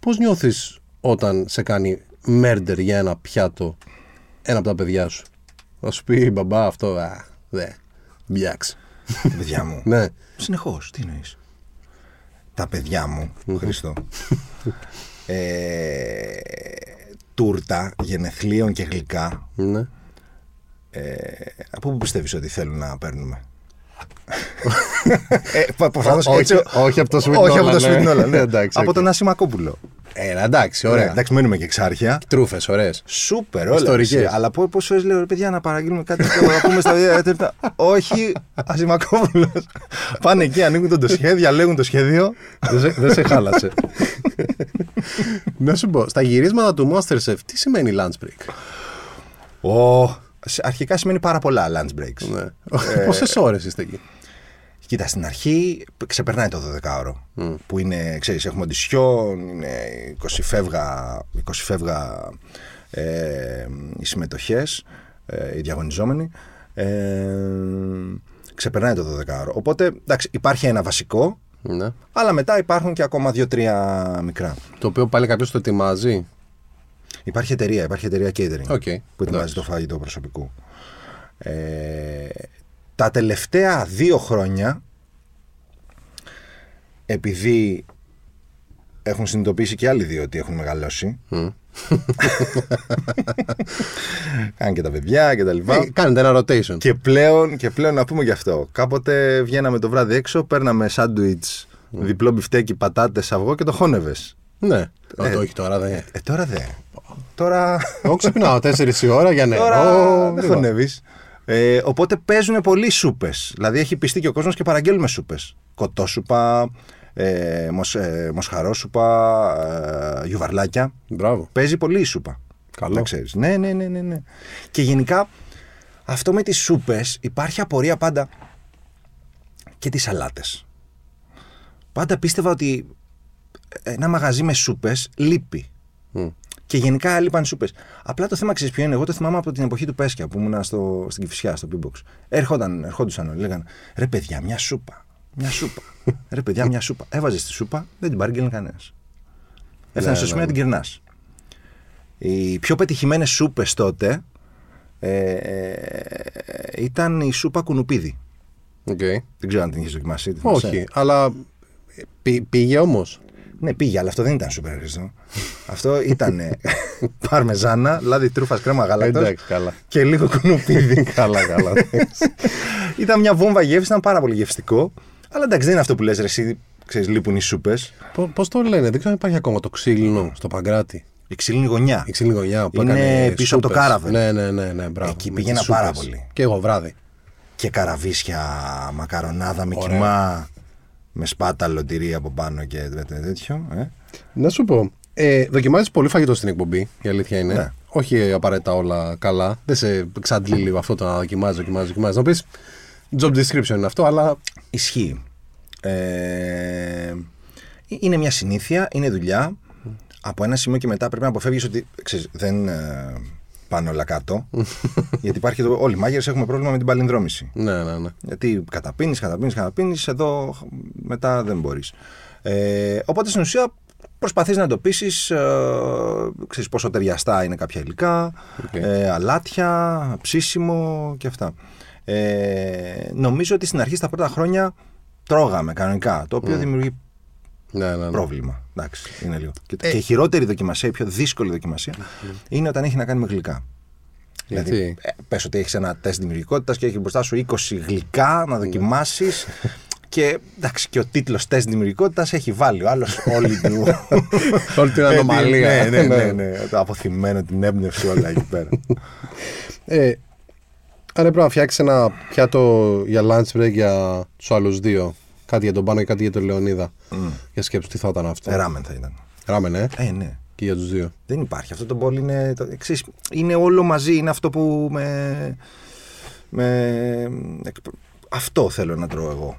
Πώς νιώθεις όταν σε κάνει murder για ένα πιάτο ένα από τα παιδιά σου; Θα σου πει μπαμπά αυτό, α, δε, μπιάξ. Τα παιδιά μου. Ναι. Συνεχώς, τι εννοείς. Τα παιδιά μου, Χριστό. ε, τούρτα, γενεθλίων και γλυκά. ναι. Ε, από πού πιστεύεις ότι θέλουν να παίρνουμε; Ε, πα- προφανώς όχι- έτσι- όχι από το Sweet όχι από Nolan, το ναι. Sweet Nolan, ναι. Εντάξει, από οκ. τον Ασημακόπουλο. Έλα, εντάξει, Ωραία. ωραία. Εντάξει, μένουμε και εξάρχεια. Τρούφες, ωραίες. Σούπερ, όλα. Ιστορικές. εσύ. Αλλά πώ φορέ λέω, ρε παιδιά, να παραγγείλουμε κάτι που να πούμε στα δύο τέταρτα. Όχι, Ασημακόπουλο. Πάνε εκεί, ανοίγουν το σχέδιο, διαλέγουν το σχέδιο. δεν, σε, δεν σε χάλασε. Να σου πω, στα γυρίσματα του Masterchef, τι σημαίνει lunch break; Ω, σε- αρχικά σημαίνει πάρα πολλά lunch breaks. Ναι. Πόσες ώρες είστε εκεί; Κοίτα, στην αρχή ξεπερνάει το 12ωρο. Που είναι, ξέρεις, έχουμε οντισιόν, είναι 20 φεύγα, 20 φεύγα ε, οι συμμετοχές, ε, οι διαγωνιζόμενοι. Ε, ξεπερνάει το 12ωρο. Οπότε, εντάξει, υπάρχει ένα βασικό, Ναι. αλλά μετά υπάρχουν και ακόμα δύο-τρία μικρά. Το οποίο πάλι κάποιος το ετοιμάζει; Υπάρχει εταιρεία, υπάρχει εταιρεία catering Οκ, που ετοιμάζει εντάξει. το φαγητό προσωπικού. Ε, τα τελευταία δύο χρόνια, επειδή έχουν συνειδητοποιήσει και άλλοι δύο ότι έχουν μεγαλώσει, κάνουν και τα παιδιά και τα λοιπά. Ε, κάνετε ένα rotation. Και πλέον, και πλέον να πούμε γι' αυτό. Κάποτε βγαίναμε το βράδυ έξω, παίρναμε σάντουιτς, διπλό μπιφτέκι, πατάτες, αυγό και το χώνευες. Ναι. Ε, όχι τώρα δεν. Ε, τώρα δεν. Τώρα... Εγώ ξυπνάω 4 η ώρα για νερό. Τώρα δεν λοιπόν. χωνεύεις. Ε, οπότε παίζουν πολλοί σούπες. Δηλαδή έχει πιστεί και ο κόσμος και παραγγέλνουμε σούπες. Κοτόσουπα, ε, μοσ, ε, μοσχαρόσουπα, ε, γιουβαρλάκια. Μπράβο. Παίζει πολύ η σούπα. Καλό. Να ξέρεις. Ναι, ναι, ναι, ναι, ναι. Και γενικά αυτό με τις σούπες υπάρχει απορία πάντα και τις σαλάτες. Πάντα πίστευα ότι ένα μαγαζί με σούπες λείπει. Μμ. Και γενικά λείπαν σούπες. Απλά το θέμα ξέρεις ποιο είναι; Εγώ το θυμάμαι από την εποχή του Πέσκια που ήμουν στο, στην Κυφσιά, στο P-Box. Έρχονταν, ερχόντουσαν όλοι. Λέγανε ρε παιδιά, μια σούπα. Μια σούπα. ρε παιδιά, μια σούπα. Έβαζες τη σούπα, δεν την παρήγγελνε κανένας. Έφτανε στο ναι, σημείο να την κερνάς. Οι πιο πετυχημένες σούπες τότε ε, ε, ήταν η σούπα κουνουπίδι. Οκ. Δεν ξέρω αν την έχει δοκιμάσει. τη θυμάσαι; Όχι, αλλά πή- πήγε όμως. Ναι, πήγε, αλλά αυτό δεν ήταν σούπερ Χριστό. αυτό ήταν παρμεζάνα, λάδι τρούφας, κρέμα γάλακτος Εντάξει, καλά. και λίγο κουνουπίδι. καλά, καλά. ήταν μια βόμβα γεύση, ήταν πάρα πολύ γευστικό. Αλλά εντάξει, δεν είναι αυτό που λες ρε, εσύ ξέρεις, λείπουν οι σούπες. Πώς το λένε, δεν ξέρω αν υπάρχει ακόμα το ξύλινο στο Παγκράτη. Η ξύλινη γωνιά. Η ξύλινη γωνιά που Είναι έκανε πίσω από το σούπες. Caravan. Ναι, ναι, ναι, ναι, μπράβο. Εκεί Με πήγαινα τις πάρα σούπες. πολύ. Και εγώ βράδυ. Και καραβίσια, μακαρονάδα με Ωραία. κιμά, με σπάταλο τυρί από πάνω και τέ- τέ- τέτοιο. Ε. Να σου πω, ε, δοκιμάζεις πολύ φαγητό στην εκπομπή, η αλήθεια είναι. Ναι. Όχι απαραίτητα όλα καλά. Δεν σε εξαντλεί λίγο αυτό το να δοκιμάζεις, δοκιμάζεις, δοκιμάζεις. Να πεις job description είναι αυτό, αλλά Ισχύει. Ε, είναι μια συνήθεια, είναι δουλειά. Από ένα σημείο και μετά πρέπει να αποφεύγεις ότι ξέρεις, δεν ε, πάνε όλα κάτω. γιατί υπάρχει εδώ, όλοι οι μάγειρες έχουμε πρόβλημα με την παλινδρόμηση. ναι, ναι, ναι. Γιατί καταπίνεις, καταπίνεις, καταπίνεις, εδώ μετά δεν μπορείς. Ε, οπότε στην ουσία προσπαθείς να εντοπίσεις ε, ξέρεις πόσο ταιριαστά είναι κάποια υλικά, Οκ. ε, αλάτια, ψήσιμο και αυτά. Ε, νομίζω ότι στην αρχή στα πρώτα χρόνια τρώγαμε κανονικά, το οποίο δημιουργεί ναι, ναι, ναι. πρόβλημα. Εντάξει, είναι λίγο. Και, Ε. και η χειρότερη δοκιμασία, η πιο δύσκολη δοκιμασία, είναι όταν έχει να κάνει με γλυκά. Γιατί; Δηλαδή, ε, πες ότι έχεις ένα τεστ δημιουργικότητας και έχει μπροστά σου 20 γλυκά να δοκιμάσεις. και εντάξει, και ο τίτλος τεστ δημιουργικότητας έχει βάλει ο άλλος όλη του. Όλη την ανομαλία. ναι, ναι, ναι, ναι. Το αποθυμένο, την έμπνευση όλα εκεί πέρα. Ε, αν έπρεπε να φτιάξεις ένα πιάτο για lunch break για τους άλλους δύο, κάτι για τον Πάνο και κάτι για τον Λεωνίδα, για σκέψου τι θα ήταν αυτό. Ε, Ράμεν θα ήταν. Ράμεν, ε, Ε, ναι. και για τους δύο. Δεν υπάρχει. Αυτό το μπολ είναι. Το, ξέρεις, είναι όλο μαζί. Είναι αυτό που με. με εκ- αυτό θέλω να τρώω εγώ.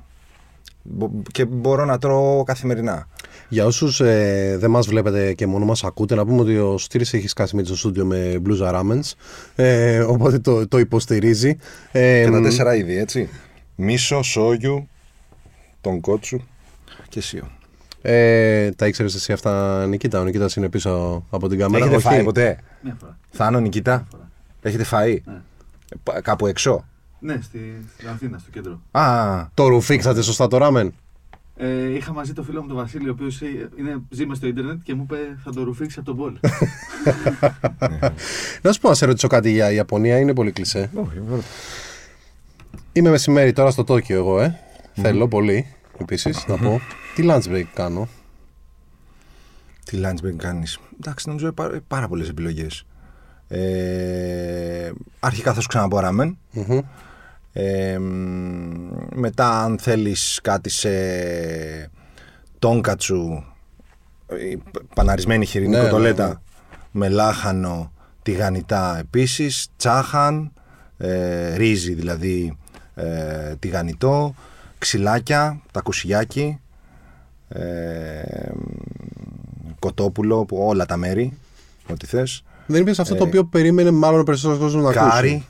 Μπο- Και μπορώ να τρώω καθημερινά. Για όσους ε, δεν μας βλέπετε και μόνο μας ακούτε, να πούμε ότι ο Στήρης έχει σκάσει με στο στούντιο με μπλούζα ράμενς, ε, οπότε το, το υποστηρίζει. Ε, Και τα μ, τέσσερα είδη, έτσι. Μίσο, σόγιου, τον κότσου και σίο. ε, τα ήξερες εσύ αυτά, Νικήτα; Ο Νικήτας είναι πίσω από την κάμερα; Έχετε Όχι. φάει ποτέ; Μια φορά. Θάνο, Νικήτα; φορά. Έχετε φάει; Ναι. Ε, πα- Κάπου έξω; Ναι, στη, στην Αθήνα, στο κέντρο. Α, Το ρουφήξατε σωστά το ράμεν; Ε, είχα μαζί το φίλο μου τον Βασίλη, ο οποίος ζει μες στο Ιντερνετ και μου είπε θα το ρουφήξει από τον Πολ. Να σου πω, να σε ρωτήσω κάτι για Ιαπωνία, είναι πολύ κλεισέ. όχι, βέβαια. Είμαι μεσημέρι τώρα στο Τόκιο εγώ, ε. Θέλω πολύ, επίσης, να πω. Τι lunch break κάνω; Τι lunch break κάνεις; Εντάξει, νομίζω είναι πάρα, πάρα πολλές επιλογές. Ε, αρχικά θα σου ξαναπώ ράμεν. Μμμ. Ε, μ, μετά αν θέλεις κάτι σε τόνκατσου η π- παναρισμένη χοιρινή Ναι, κοτολέτα ναι, ναι. με λάχανο τηγανιτά επίσης τσάχαν ε, ρύζι δηλαδή ε, τηγανιτό ξυλάκια τα κουσιάκι ε, μ, κοτόπουλο που όλα τα μέρη ό,τι θες Δεν είπες αυτό το οποίο περίμενε μάλλον ο περισσότερος κόσμος να ακούσει. κάρι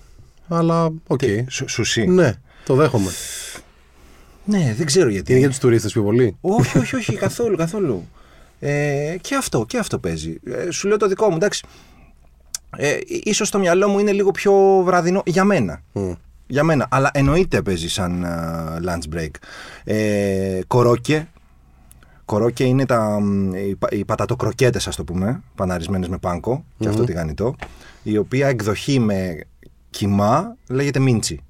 Αλλά, οκ. σου- σουσί Ναι, το δέχομαι. ναι δεν ξέρω γιατί Είναι για τους τουρίστες πιο πολύ. όχι, όχι, όχι, καθόλου, καθόλου. Ε, και αυτό, και αυτό παίζει. Ε, σου λέω το δικό μου, εντάξει. Ε, ίσως στο μυαλό μου είναι λίγο πιο βραδινό για μένα. Μμ. Για μένα. Αλλά εννοείται παίζει σαν α, lunch break. Ε, κορόκε. Κορόκε είναι τα, μ, οι, πα- οι πατατοκροκέτες, ας το πούμε, παναρισμένες με πάνκο, και αυτό τηγανιτό, η οποία εκδοχή με κιμά λέγεται μίντσι.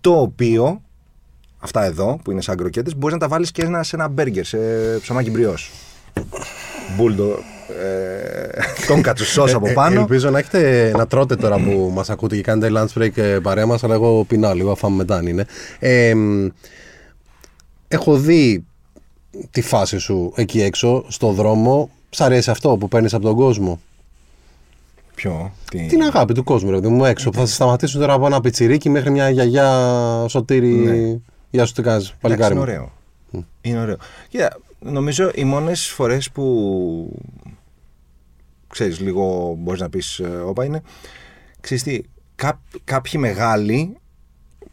Το οποίο, αυτά εδώ που είναι σαν κροκέτες, μπορείς να τα βάλεις και ένα, σε ένα μπέργκερ, σε ψωμάκι μπριός. Μπούλντο, ε, τον κατσουσός από Ε, πάνω. ελπίζω να έχετε να τρώτε τώρα που μας ακούτε και κάνετε lunch break ε, παρέα μας, αλλά εγώ πεινάω λίγο, θα φάμε μετά αν είναι. Ε, μ, έχω δει τη φάση σου εκεί έξω, στο δρόμο. Σ' αρέσει αυτό που παίρνεις από τον κόσμο; Ποιο, τι... Την αγάπη του κόσμου, ρε παιδί μου, έξω. Που θα σε σταματήσουν τώρα από ένα πιτσιρίκι μέχρι μια γιαγιά σωτήρι. Ναι. Γεια σου, τι κάνεις, Εντάξει, παλικάρι είναι μου. ωραίο. Είναι ωραίο. Κοίτα, νομίζω οι μόνες φορές που ξέρεις λίγο μπορείς να πεις ε, όπα είναι ξέρεις τι, κά, κάποιοι μεγάλοι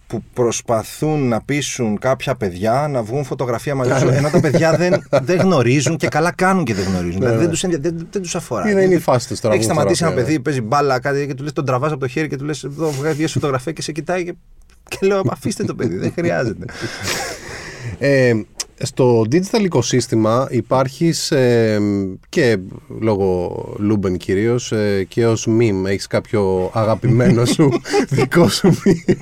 που προσπαθούν να πείσουν κάποια παιδιά να βγουν φωτογραφία μαζί σου ενώ τα παιδιά δεν, δεν γνωρίζουν και καλά κάνουν και δεν γνωρίζουν. δηλαδή δεν τους, ενδια- δεν, δεν τους αφορά. Είναι, είναι η φάση του τώρα. Έχεις βγουν σταματήσει ένα φωτογραφία. παιδί, παίζει μπάλα κάτι και του λες τον τραβάς από το χέρι και του λες: Εδώ βγάζει φωτογραφία και σε κοιτάει και, και λέω: Αφήστε το παιδί, δεν χρειάζεται. Ε, στο digital οικοσύστημα υπάρχει και λόγω Λούμπεν κυρίως και ως meme. Έχεις κάποιο αγαπημένο σου δικό σου meme;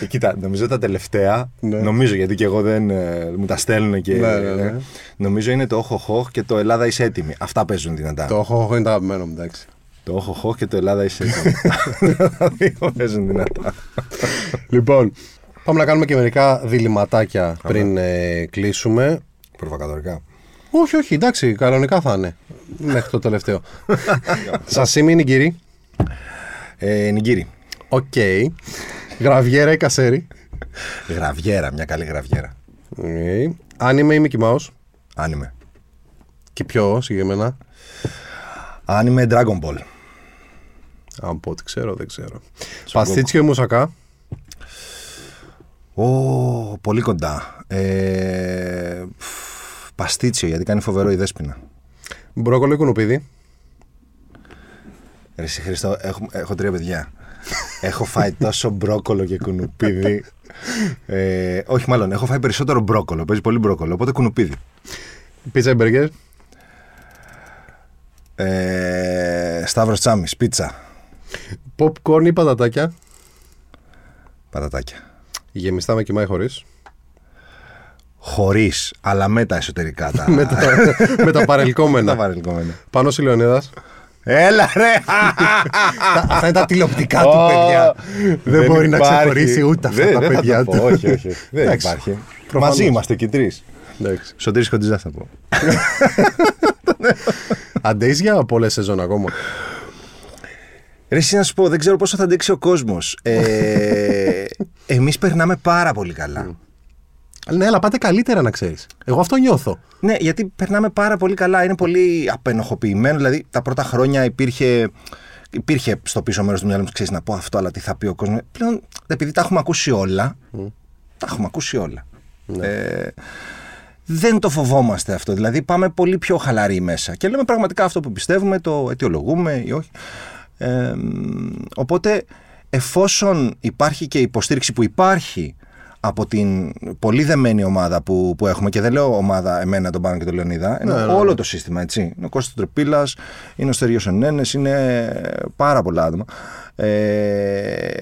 Ε, Κοίτα, νομίζω τα τελευταία. Ναι. Νομίζω γιατί και εγώ δεν ε, μου τα στέλνουν και. Ναι, ναι, ναι. ε, νομίζω είναι το όχο χοχ και το Ελλάδα είσαι έτοιμη. Αυτά παίζουν δυνατά. Το έχω, έχω είναι το αγαπημένο μου, εντάξει. Το όχο χοχ και το Ελλάδα είσαι έτοιμη. Τα δύο παίζουν δυνατά. Λοιπόν, πάμε να κάνουμε και μερικά διληματάκια πριν ε, κλείσουμε. Προβοκατορικά. Όχι, όχι, εντάξει, κανονικά θα είναι. Μέχρι το τελευταίο. Σασίμι είναι κύριοι. Ε, Νιγκύρι. Οκ. Γραβιέρα ή κασέρι; Γραβιέρα, μια καλή γραβιέρα. Okay. Αν είμαι ή Mickey Mouse; Αν είμαι. Και ποιο συγκεκριμένα; Αν είμαι Dragon Ball. Αν πω ότι ξέρω, δεν ξέρω. Παστίτσιο ή μουσακά; Ω, πολύ κοντά. Ε, φ, παστίτσιο, γιατί κάνει φοβερό η δέσποινα. Μπρόκολο ή κουνουπίδι. Ρε εσύ Χριστό, έχω, έχω τρία παιδιά. έχω φάει τόσο μπρόκολο και κουνουπίδι. Ε, όχι, μάλλον έχω φάει περισσότερο μπρόκολο. Παίζει πολύ μπρόκολο, οπότε κουνουπίδι. Πίτσα ή μπεργκέρ. Ε, Σταύρος Τσάμις, πίτσα. Popcorn ή πατατάκια. Πατατάκια. Γεμιστά με κοιμά ή χωρίς. Χωρίς, αλλά με τα εσωτερικά τα. με, τα, με τα τα παρελκόμενα. βαρελκόμενα. Πάνω η Λεωνίδας. Έλα ρε! Αυτά είναι τα τηλεοπτικά του Ω, παιδιά. Δεν μπορεί να υπάρχει. ξεχωρίσει ούτε αυτά Δεν- τα δεν θα παιδιά το του. πω, Όχι, όχι. Δεν Εντάξει, υπάρχει. προφανώς. Μαζί είμαστε και τρεις. Εντάξει. Σωτήρης Κοντιζάς θα πω. Αντέεις για πολλές σεζόν ακόμα. Ρε, εσύ να σου πω, δεν ξέρω πόσο θα αντέξει ο κόσμος. Ε, Εμείς περνάμε πάρα πολύ καλά. Ναι, αλλά πάτε καλύτερα να ξέρεις. Εγώ αυτό νιώθω. Ναι, γιατί περνάμε πάρα πολύ καλά. Είναι πολύ απενοχοποιημένο. Δηλαδή, τα πρώτα χρόνια υπήρχε, υπήρχε στο πίσω μέρος του μυαλού μου, ξέρεις να πω αυτό, αλλά τι θα πει ο κόσμος. Πλέον, επειδή τα έχουμε ακούσει όλα, τα έχουμε ακούσει όλα. Ε, δεν το φοβόμαστε αυτό. Δηλαδή, πάμε πολύ πιο χαλαροί μέσα και λέμε πραγματικά αυτό που πιστεύουμε, το αιτιολογούμε ή όχι. Ε, οπότε, εφόσον υπάρχει και υποστήριξη που υπάρχει από την πολύ δεμένη ομάδα που, που έχουμε και δεν λέω ομάδα εμένα, τον Πάνο και τον Λεωνίδα, ενώ Ναι, ναι, όλο το σύστημα, έτσι. Είναι ο Κώστας Τρεπίλας, είναι ο Στεριός Ενένες, είναι πάρα πολλά άτομα. Ε,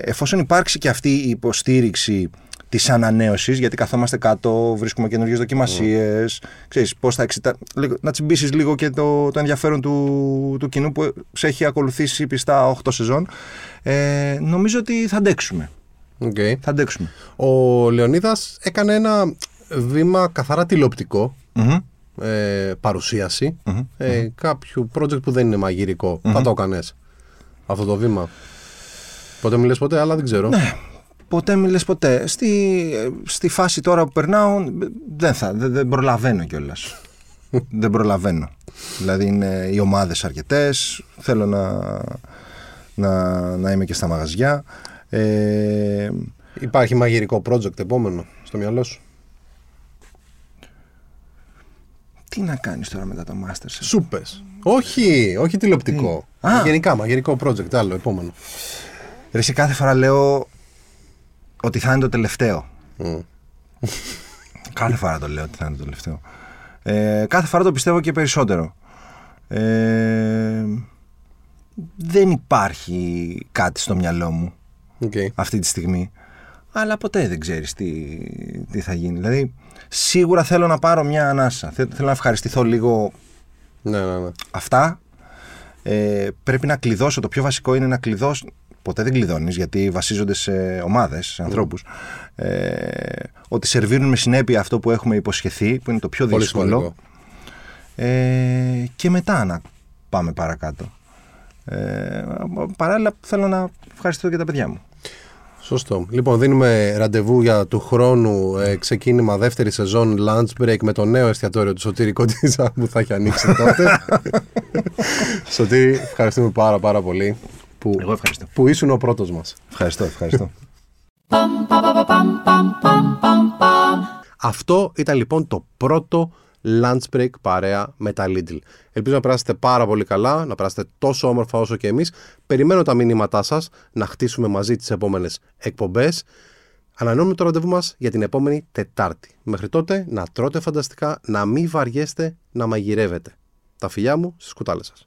εφόσον υπάρξει και αυτή η υποστήριξη της ανανέωσης, γιατί καθόμαστε κάτω, βρίσκουμε καινούργιες δοκιμασίες, ξέρεις, πώς θα εξητα... λίγο- να τσιμπήσεις λίγο και το, το ενδιαφέρον του, του κοινού που σε έχει ακολουθήσει πιστά 8 σεζόν, ε, νομίζω ότι θα αντέξουμε. Οκ. Θα αντέξουμε. Ο Λεωνίδας έκανε ένα βήμα καθαρά τηλεοπτικό. Μμμ. ε, παρουσίαση ε, κάποιου project που δεν είναι μαγειρικό. Θα το έκανες αυτό το βήμα. Ποτέ μιλες ποτέ, αλλά δεν ξέρω. Ναι. Ποτέ μιλε ποτέ. Στη, στη φάση τώρα που περνάω δεν, θα, δεν, δεν προλαβαίνω κιόλας. δεν προλαβαίνω. Δηλαδή είναι οι ομάδες αρκετές, θέλω να, να, να είμαι και στα μαγαζιά. Ε, Υπάρχει μαγειρικό project επόμενο στο μυαλό σου; τι να κάνεις τώρα μετά το Masters. Σούπες. Όχι, όχι τηλεοπτικό. Α. Γενικά μαγειρικό project, άλλο επόμενο. Ρε, εσύ κάθε φορά λέω ότι θα είναι το τελευταίο. Μμ. Κάθε φορά το λέω ότι θα είναι το τελευταίο. Ε, κάθε φορά το πιστεύω και περισσότερο. Ε, δεν υπάρχει κάτι στο μυαλό μου Οκ. αυτή τη στιγμή. Αλλά ποτέ δεν ξέρεις τι, τι θα γίνει. Δηλαδή, σίγουρα θέλω να πάρω μια ανάσα. Θε- Θέλω να ευχαριστηθώ λίγο Ναι, ναι, ναι. αυτά. Ε, πρέπει να κλειδώσω. Το πιο βασικό είναι να κλειδώσω. Ποτέ δεν κλειδώνεις γιατί βασίζονται σε ομάδες, σε ανθρώπους. Ε, ότι σερβίρουν με συνέπεια αυτό που έχουμε υποσχεθεί, που είναι το πιο Πολύ δύσκολο. σημαντικό. Ε, και μετά να πάμε παρακάτω. Ε, παράλληλα θέλω να ευχαριστήσω και τα παιδιά μου. Σωστό. Λοιπόν, δίνουμε ραντεβού για του χρόνου ε, ξεκίνημα δεύτερη σεζόν lunch break με το νέο εστιατόριο του Σωτήρη Κοντίζα που θα έχει ανοίξει τότε. Σωτήρη, ευχαριστούμε πάρα πάρα πολύ που, Εγώ ευχαριστώ. που ήσουν ο πρώτος μας. Ευχαριστώ, ευχαριστώ. Αυτό ήταν λοιπόν το πρώτο lunch break παρέα με τα Lidl. Ελπίζω να περάσετε πάρα πολύ καλά, να περάσετε τόσο όμορφα όσο και εμείς. Περιμένω τα μηνύματά σας να χτίσουμε μαζί τις επόμενες εκπομπές. Ανανεώνουμε το ραντεβού μας για την επόμενη Τετάρτη. Μέχρι τότε να τρώτε φανταστικά, να μην βαριέστε, να μαγειρεύετε. Τα φιλιά μου στις κουτάλες σας.